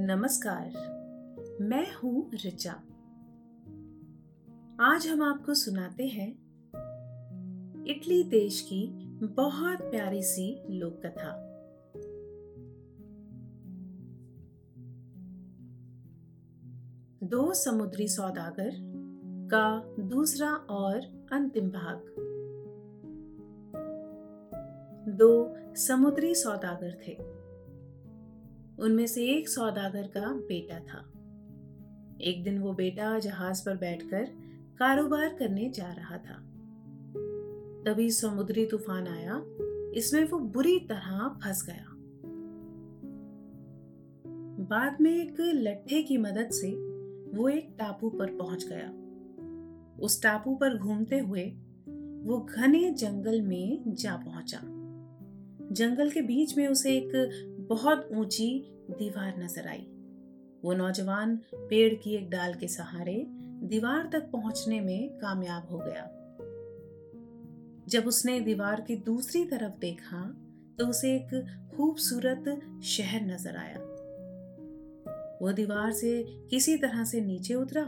नमस्कार, मैं हूँ रिचा आज हम आपको सुनाते हैं इटली देश की बहुत प्यारी सी लोक कथा दो समुद्री सौदागर का दूसरा और अंतिम भाग। दो समुद्री सौदागर थे। उनमें से एक सौदागर का बेटा था। एक दिन वो बेटा जहाज़ पर बैठकर कारोबार करने जा रहा था। तभी समुद्री तूफ़ान आया, इसमें वो बुरी तरह फंस गया। बाद में एक लट्ठे की मदद से वो एक टापू पर पहुँच गया। उस टापू पर घूमते हुए वो घने जंगल में जा पहुँचा। जंगल के बीच में उसे एक बहुत ऊँची दीवार नज़र आई। वो नौजवान पेड़ की एक डाल के सहारे दीवार तक पहुँचने में कामयाब हो गया। जब उसने दीवार की दूसरी तरफ़ देखा तो उसे एक खूबसूरत शहर नज़र आया। वो दीवार से किसी तरह से नीचे उतरा।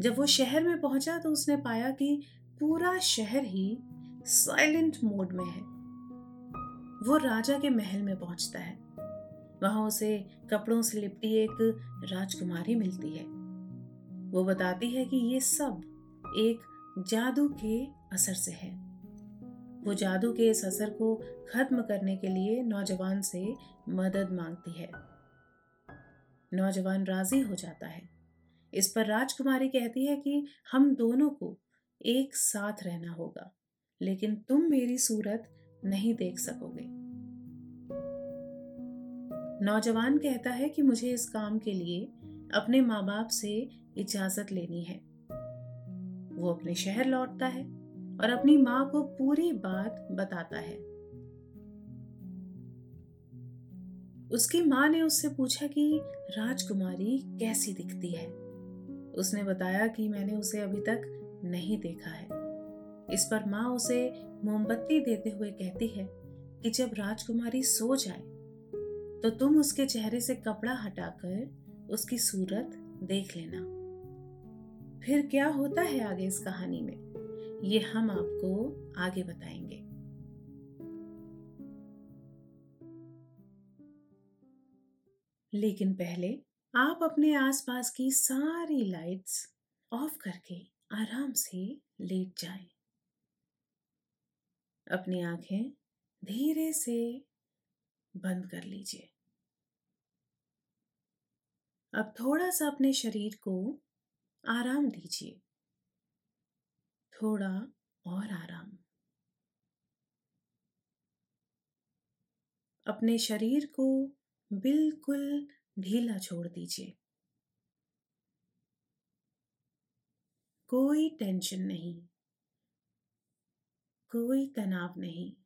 जब वो शहर में पहुँचा तो उसने पाया कि पूरा शहर ही साइलेंट मोड में है। वो राजा के महल में पहुँचता है। वहाँ उसे कपड़ों से लिपटी एक राजकुमारी मिलती है। वो बताती है कि ये सब एक जादू के असर से है। वो जादू के इस असर को खत्म करने के लिए नौजवान से मदद मांगती है। नौजवान राज़ी हो जाता है। इस पर राजकुमारी कहती है कि हम दोनों को एक साथ रहना होगा, लेकिन तुम मेरी सूरत नहीं देख सकोगे। नौजवान कहता है कि मुझे इस काम के लिए अपने माँ बाप से इजाज़त लेनी है। वो अपने शहर लौटता है और अपनी माँ को पूरी बात बताता है। उसकी माँ ने उससे पूछा कि, राजकुमारी, कैसी दिखती है? उसने बताया कि मैंने उसे अभी तक नहीं देखा है। इस पर माँ उसे मोमबत्ती देते हुए कहती है कि जब राजकुमारी सो जाए तो तुम उसके चेहरे से कपड़ा हटाकर उसकी सूरत देख लेना। फिर क्या होता है आगे इस कहानी में? ये हम आपको आगे बताएँगे। लेकिन पहले आप अपने आसपास की सारी लाइट्स ऑफ़ करके आराम से लेट जाएँ। अपनी आँखें धीरे से बंद कर लीजिए। अब थोड़ा सा अपने शरीर को आराम दीजिए। थोड़ा और आराम। अपने शरीर को बिल्कुल ढीला छोड़ दीजिए। कोई टेंशन नहीं। कोई तनाव नहीं।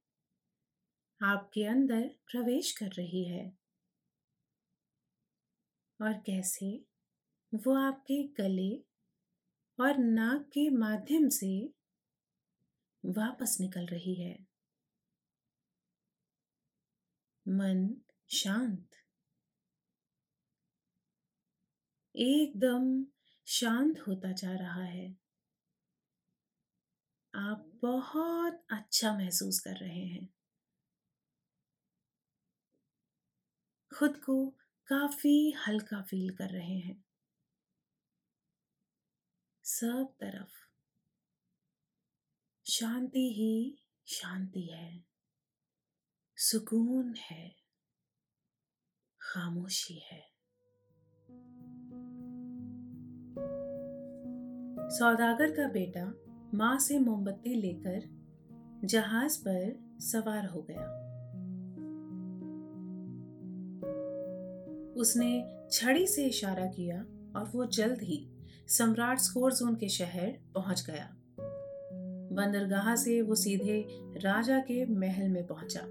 आपके अंदर प्रवेश कर रही है। और कैसे? वो आपके गले और नाक के माध्यम से वापस निकल रही है। मन शांत। एकदम शांत होता जा रहा है। आप बहुत अच्छा महसूस कर रहे हैं। खुद को काफ़ी हल्का फील कर रहे हैं। सब तरफ़ शांति ही शांति है। सुकून है। खामोशी है। सौदागर का बेटा माँ से मोमबत्ती लेकर जहाज़ पर सवार हो गया। उसने छड़ी से इशारा किया और वो जल्द ही सम्राट स्कोर जोन के शहर पहुँच गया। बंदरगाह से वो सीधे राजा के महल में पहुँचा।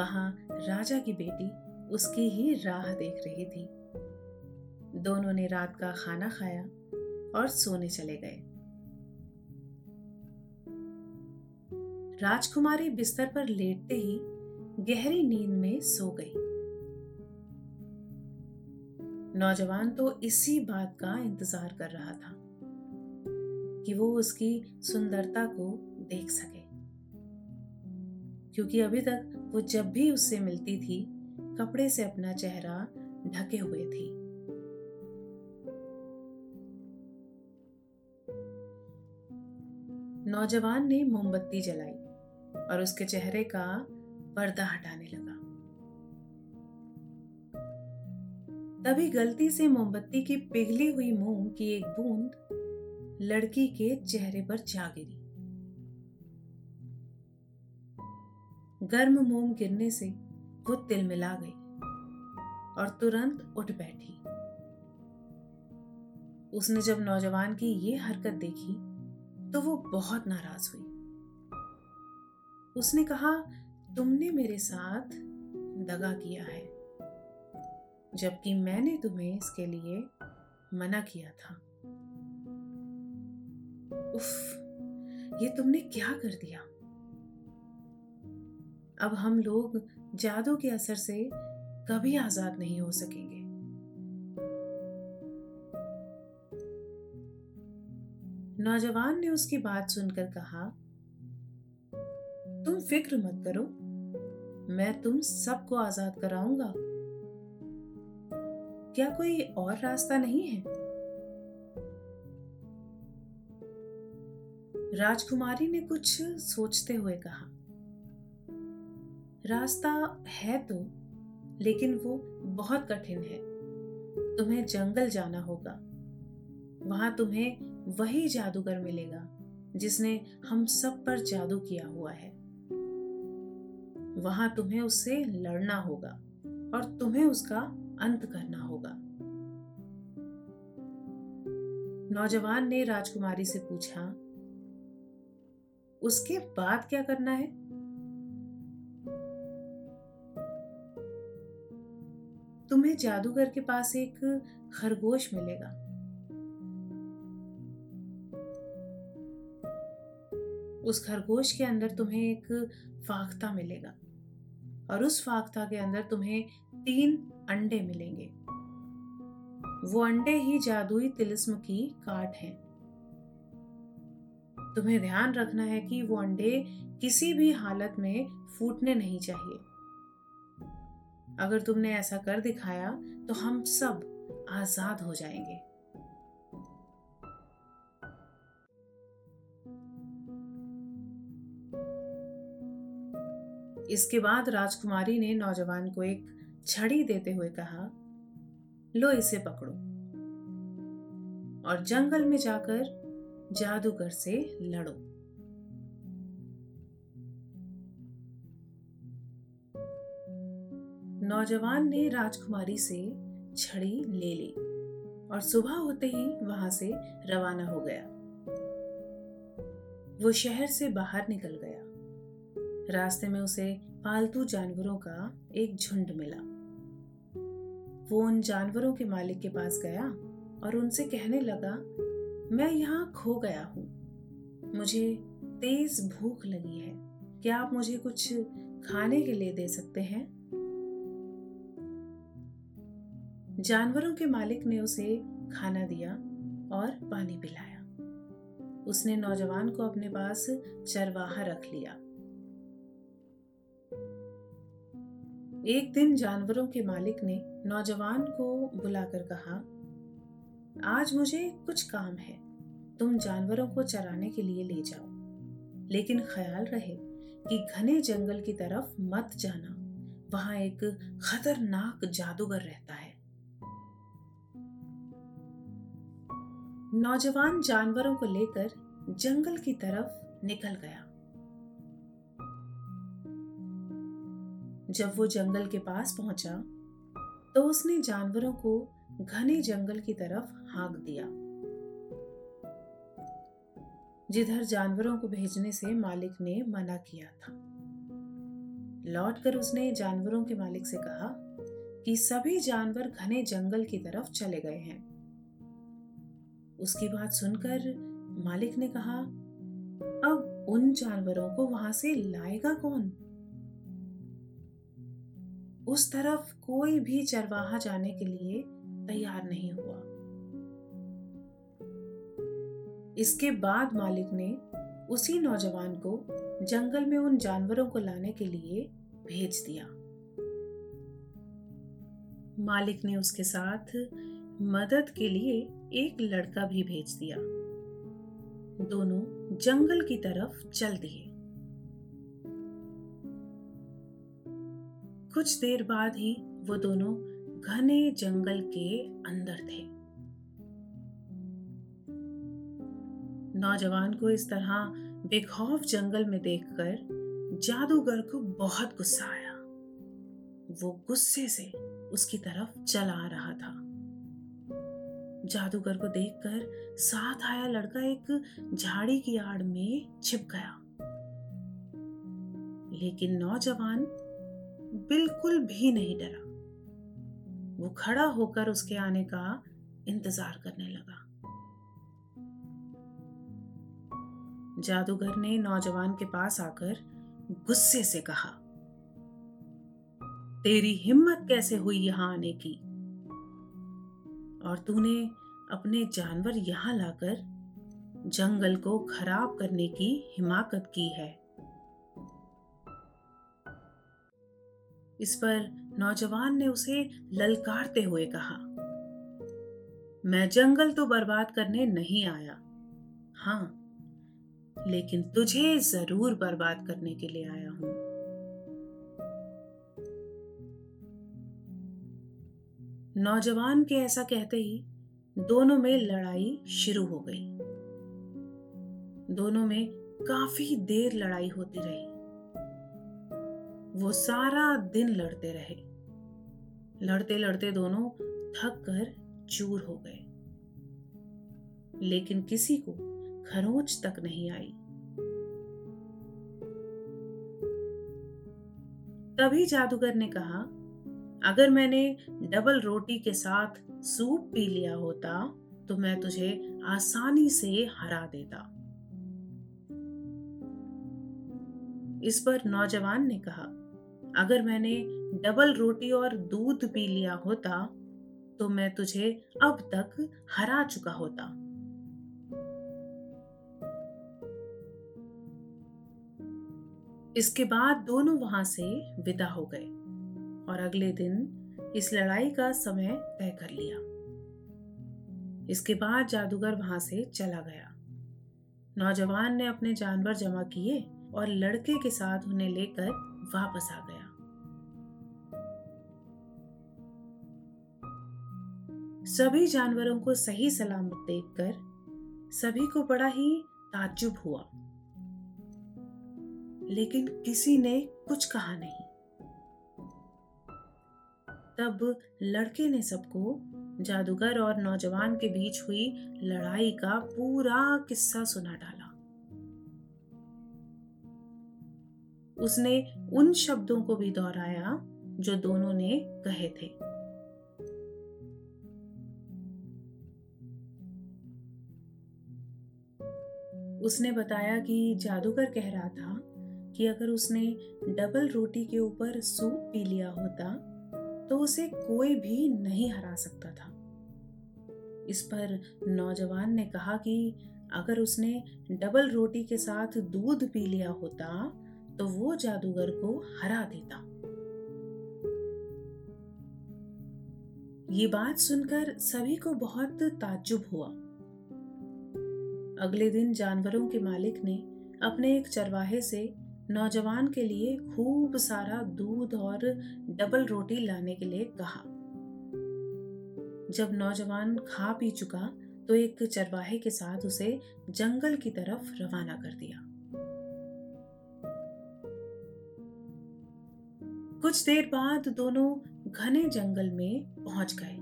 वहाँ राजा की बेटी उसकी ही राह देख रही थी। दोनों ने रात का खाना खाया और सोने चले गए। राजकुमारी बिस्तर पर लेटते ही गहरी नींद में सो गई। नौजवान तो इसी बात का इंतज़ार कर रहा था कि वो उसकी सुंदरता को देख सके। क्योंकि अभी तक वो जब भी उससे मिलती थी, कपड़े से अपना चेहरा ढके हुए थी। नौजवान ने मोमबत्ती जलाई और उसके चेहरे का पर्दा हटाने लगा। तभी गलती से मोमबत्ती की पिघली हुई मोम की एक बूंद लड़की के चेहरे पर जा गिरी। गर्म मोम गिरने से वो तिलमिला गई और तुरंत उठ बैठी। उसने जब नौजवान की ये हरकत देखी तो वो बहुत नाराज़ हुई। उसने कहा, तुमने मेरे साथ दगा किया है। जबकि मैंने तुम्हें इसके लिए मना किया था। उफ, ये तुमने क्या कर दिया? अब हम लोग जादू के असर से कभी आज़ाद नहीं हो सकेंगे। नौजवान ने उसकी बात सुनकर कहा, तुम फ़िक्र मत करो, मैं तुम सबको आज़ाद कराऊँगा। क्या कोई और रास्ता नहीं है? राजकुमारी ने कुछ सोचते हुए कहा, रास्ता है तो लेकिन वो बहुत कठिन है। तुम्हें जंगल जाना होगा। वहाँ तुम्हें वही जादूगर मिलेगा, जिसने हम सब पर जादू किया हुआ है। वहाँ तुम्हें उससे लड़ना होगा और तुम्हें उसका अंत करना नौजवान ने राजकुमारी से पूछा, उसके बाद क्या करना है? तुम्हें जादूगर के पास एक खरगोश मिलेगा। उस खरगोश के अंदर तुम्हें एक फाख्ता मिलेगा और उस फाख्ता के अंदर तुम्हें तीन अंडे मिलेंगे। वो अंडे ही जादुई तिलिस्म की काट हैं। तुम्हें ध्यान रखना है कि वो अंडे किसी भी हालत में फूटने नहीं चाहिए। अगर तुमने ऐसा कर दिखाया तो हम सब आज़ाद हो जाएँगे। इसके बाद राजकुमारी ने नौजवान को एक छड़ी देते हुए कहा लो इसे पकड़ो। और जंगल में जाकर जादूगर से लड़ो। नौजवान ने राजकुमारी से छड़ी ले ली और सुबह होते ही वहाँ से रवाना हो गया। वो शहर से बाहर निकल गया। रास्ते में उसे पालतू जानवरों का एक झुंड मिला। वो उन जानवरों के मालिक के पास गया और उनसे कहने लगा, मैं यहाँ खो गया हूँ। मुझे तेज भूख लगी है। क्या आप मुझे कुछ खाने के लिए दे सकते हैं? जानवरों के मालिक ने उसे खाना दिया और पानी पिलाया। उसने नौजवान को अपने पास चरवाहा रख लिया। एक दिन जानवरों के मालिक ने नौजवान को बुलाकर कहा, आज मुझे कुछ काम है। तुम जानवरों को चराने के लिए ले जाओ। लेकिन ख्याल रहे कि घने जंगल की तरफ़ मत जाना। वहाँ एक खतरनाक जादूगर रहता है। नौजवान जानवरों को लेकर जंगल की तरफ़ निकल गया। जब वो जंगल के पास पहुँचा तो उसने जानवरों को घने जंगल की तरफ़ हाँक दिया। जिधर जानवरों को भेजने से मालिक ने मना किया था। लौटकर उसने जानवरों के मालिक से कहा कि सभी जानवर घने जंगल की तरफ़ चले गए हैं। उसकी बात सुनकर मालिक ने कहा, अब उन जानवरों को वहाँ से लाएगा कौन? उस तरफ़ कोई भी चरवाहा जाने के लिए तैयार नहीं हुआ। इसके बाद मालिक ने उसी नौजवान को जंगल में उन जानवरों को लाने के लिए भेज दिया। मालिक ने उसके साथ मदद के लिए एक लड़का भी भेज दिया। दोनों जंगल की तरफ़ चल दिए। कुछ देर बाद ही वो दोनों घने जंगल के अंदर थे। नौजवान को इस तरह बेखौफ जंगल में देखकर जादूगर को बहुत गुस्सा आया। वो गुस्से से उसकी तरफ़ चला आ रहा था। जादूगर को देखकर साथ आया लड़का एक झाड़ी की आड़ में छिप गया। लेकिन नौजवान बिल्कुल भी नहीं डरा। वो खड़ा होकर उसके आने का इंतज़ार करने लगा। जादूगर ने नौजवान के पास आकर गुस्से से कहा, तेरी हिम्मत कैसे हुई यहाँ आने की? और तूने अपने जानवर यहाँ लाकर जंगल को खराब करने की हिमाकत की है। इस पर नौजवान ने उसे ललकारते हुए कहा, मैं जंगल तो बर्बाद करने नहीं आया। हाँ लेकिन तुझे ज़रूर बर्बाद करने के लिए आया हूँ नौजवान के ऐसा कहते ही दोनों में लड़ाई शुरू हो गई। दोनों में काफ़ी देर लड़ाई होती रही। वो सारा दिन लड़ते रहे। लड़ते लड़ते दोनों थक कर चूर हो गए। लेकिन किसी को खरोच तक नहीं आई। तभी जादूगर ने कहा, अगर मैंने डबल रोटी के साथ सूप पी लिया होता तो मैं तुझे आसानी से हरा देता। इस पर नौजवान ने कहा अगर मैंने डबल रोटी और दूध पी लिया होता तो मैं तुझे अब तक हरा चुका होता। इसके बाद दोनों वहाँ से विदा हो गए और अगले दिन इस लड़ाई का समय तय कर लिया। इसके बाद जादूगर वहाँ से चला गया। नौजवान ने अपने जानवर जमा किए और लड़के के साथ उन्हें लेकर वापस आ गया। सभी जानवरों को सही सलामत देखकर सभी को बड़ा ही ताज्जुब हुआ। लेकिन किसी ने कुछ कहा नहीं। तब लड़के ने सबको, जादूगर और नौजवान के बीच हुई लड़ाई का पूरा किस्सा सुना डाला। उसने उन शब्दों को भी दोहराया जो दोनों ने कहे थे। उसने बताया कि जादूगर कह रहा था कि अगर उसने डबल रोटी के ऊपर सूप पी लिया होता तो उसे कोई भी नहीं हरा सकता था। इस पर नौजवान ने कहा कि अगर उसने डबल रोटी के साथ दूध पी लिया होता तो वो जादूगर को हरा देता। ये बात सुनकर सभी को बहुत ताज्जुब हुआ। अगले दिन जानवरों के मालिक ने अपने एक चरवाहे से नौजवान के लिए खूब सारा दूध और डबल रोटी लाने के लिए कहा। जब नौजवान खा पी चुका तो एक चरवाहे के साथ उसे जंगल की तरफ़ रवाना कर दिया। कुछ देर बाद दोनों घने जंगल में पहुँच गए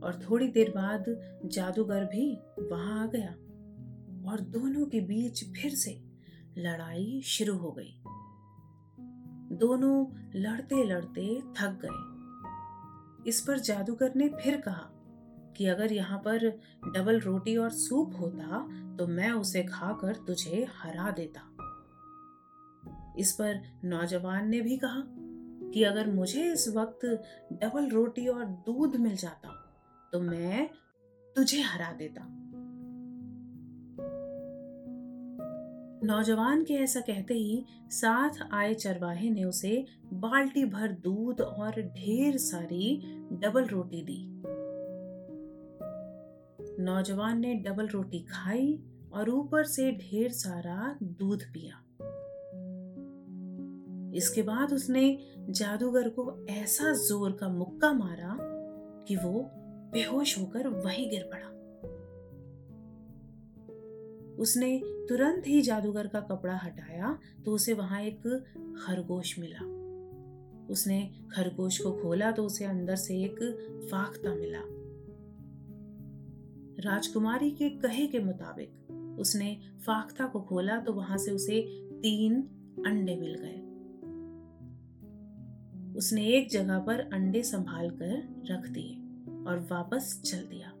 और थोड़ी देर बाद जादूगर भी वहाँ आ गया। और दोनों के बीच फिर से लड़ाई शुरू हो गई। दोनों लड़ते लड़ते थक गए। इस पर जादूगर ने फिर कहा कि अगर यहाँ पर डबल रोटी और सूप होता तो मैं उसे खाकर तुझे हरा देता। इस पर नौजवान ने भी कहा कि अगर मुझे इस वक्त डबल रोटी और दूध मिल जाता तो मैं तुझे हरा देता। नौजवान के ऐसा कहते ही साथ आए चरवाहे ने उसे बाल्टी भर दूध और ढेर सारी डबल रोटी दी। नौजवान ने डबल रोटी खाई और ऊपर से ढेर सारा दूध पिया। इसके बाद उसने जादूगर को ऐसा ज़ोर का मुक्का मारा कि वो बेहोश होकर वहीं गिर पड़ा। उसने तुरंत ही जादूगर का कपड़ा हटाया तो उसे वहाँ एक खरगोश मिला। उसने खरगोश को खोला तो उसे अंदर से एक फाख्ता मिला। राजकुमारी के कहे के मुताबिक उसने फाख्ता को खोला तो वहाँ से उसे तीन अंडे मिल गए। उसने एक जगह पर अंडे संभाल कर रख दिए और वापस चल दिया।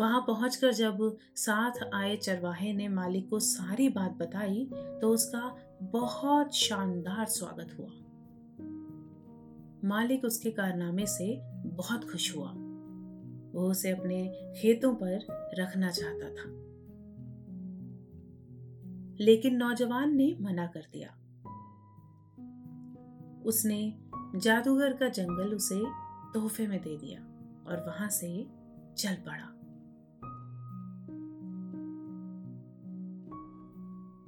वहाँ पहुंचकर जब साथ आए चरवाहे ने मालिक को सारी बात बताई तो उसका बहुत शानदार स्वागत हुआ। मालिक उसके कारनामे से बहुत खुश हुआ। वो उसे अपने खेतों पर रखना चाहता था। लेकिन नौजवान ने मना कर दिया। उसने जादूगर का जंगल उसे तोहफे में दे दिया और वहाँ से चल पड़ा।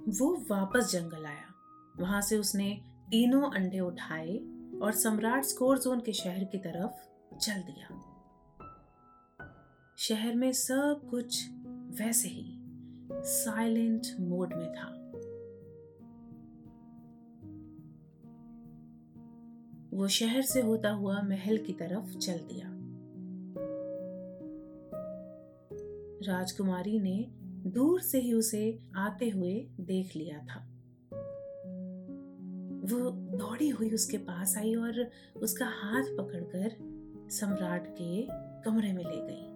वो वापस जंगल आया। वहाँ से उसने तीनों अंडे उठाए और सम्राट स्कोर जोन के शहर की तरफ़ चल दिया। शहर में सब कुछ वैसे ही साइलेंट मोड में था। वो शहर से होता हुआ महल की तरफ़ चल दिया। राजकुमारी ने दूर से ही उसे आते हुए देख लिया था। वो दौड़ी हुई उसके पास आई और उसका हाथ पकड़कर सम्राट के कमरे में ले गई।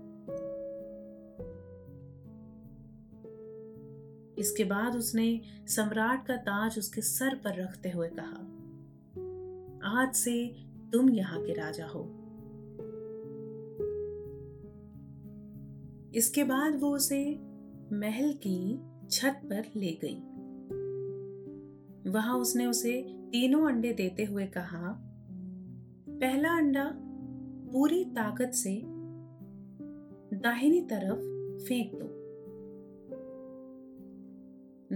इसके बाद उसने सम्राट का ताज उसके सर पर रखते हुए कहा, आज से तुम यहाँ के राजा हो। इसके बाद वो उसे महल की छत पर ले गई। वहाँ उसने उसे तीनों अंडे देते हुए कहा, पहला अंडा पूरी ताकत से दाहिनी तरफ़ फेंक दो।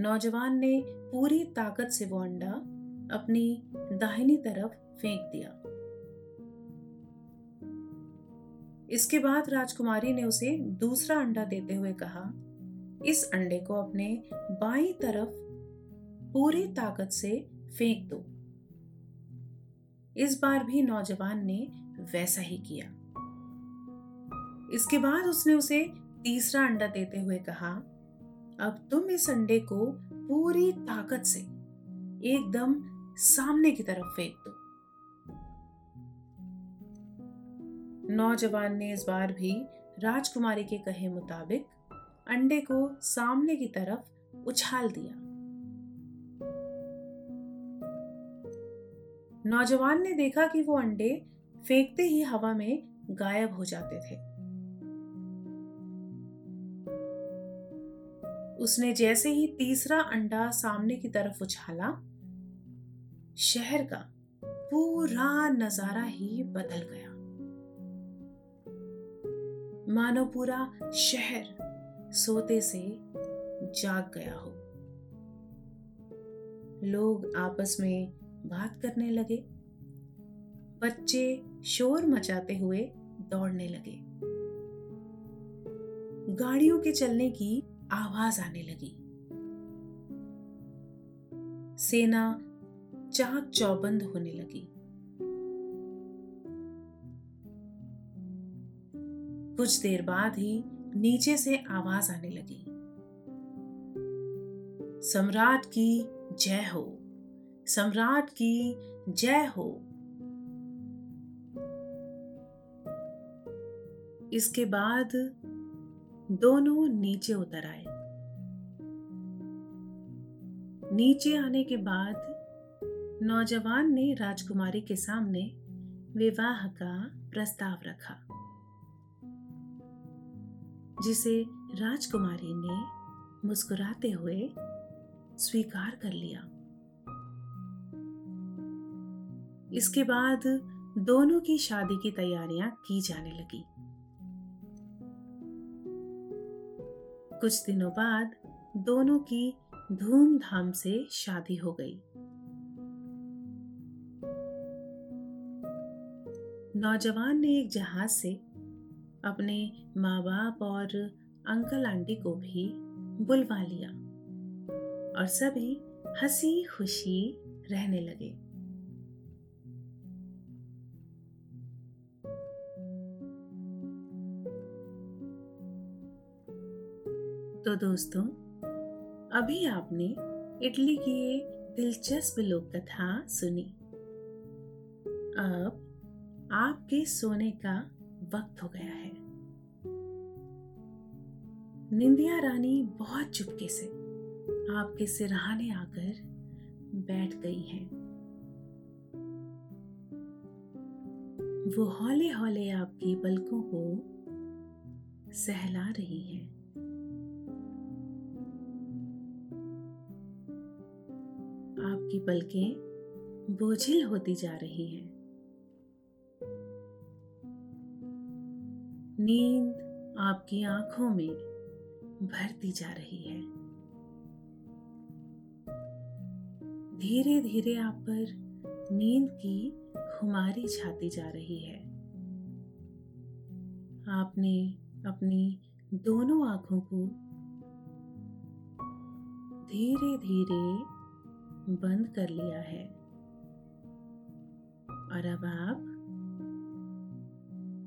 नौजवान ने पूरी ताकत से वो अंडा अपनी दाहिनी तरफ़ फेंक दिया। इसके बाद राजकुमारी ने उसे दूसरा अंडा देते हुए कहा इस अंडे को अपने बाई तरफ़ पूरी ताकत से फेंक दो। इस बार भी नौजवान ने वैसा ही किया। इसके बाद उसने उसे तीसरा अंडा देते हुए कहा, अब तुम इस अंडे को पूरी ताकत से एकदम सामने की तरफ़ फेंक दो। नौजवान ने इस बार भी राजकुमारी के कहे मुताबिक अंडे को सामने की तरफ़ उछाल दिया। नौजवान ने देखा कि वो अंडे फेंकते ही हवा में गायब हो जाते थे। उसने जैसे ही तीसरा अंडा सामने की तरफ़ उछाला, शहर का पूरा नज़ारा ही बदल गया। मानो पूरा शहर सोते से जाग गया हो। लोग आपस में बात करने लगे। बच्चे शोर मचाते हुए दौड़ने लगे। गाड़ियों के चलने की आवाज़ आने लगी। सेना चाक चौबंद होने लगी। कुछ देर बाद ही नीचे से आवाज़ आने लगी। सम्राट की जय हो, सम्राट की जय हो। इसके बाद दोनों नीचे उतर आए। नीचे आने के बाद नौजवान ने राजकुमारी के सामने विवाह का प्रस्ताव रखा। जिसे राजकुमारी ने मुस्कुराते हुए स्वीकार कर लिया। इसके बाद दोनों की शादी की तैयारियाँ की जाने लगी। कुछ दिनों बाद दोनों की धूमधाम से शादी हो गई। नौजवान ने एक जहाज़ से अपने माँ बाप और अंकल आंटी को भी बुलवा लिया और सभी हँसी खुशी रहने लगे। तो दोस्तों, अभी आपने इटली की ये दिलचस्प लोक कथा सुनी। अब आपके सोने का वक्त हो गया है। निंदिया रानी बहुत चुपके से आपके सिरहाने आकर बैठ गई हैं। वो हौले हौले आपकी पलकों को सहला रही हैं। आपकी पलकें बोझिल होती जा रही हैं। नींद आपकी आँखों में भरती जा रही है। धीरे धीरे आप पर नींद की खुमारी छाती जा रही है। आपने अपनी दोनों आँखों को धीरे धीरे बंद कर लिया है। और अब आप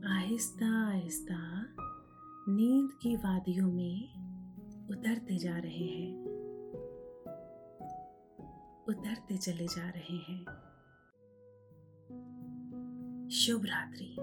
आहिस्ता आहिस्ता नींद की वादियों में उतरते जा रहे हैं। उतरते चले जा रहे हैं। शुभ रात्रि।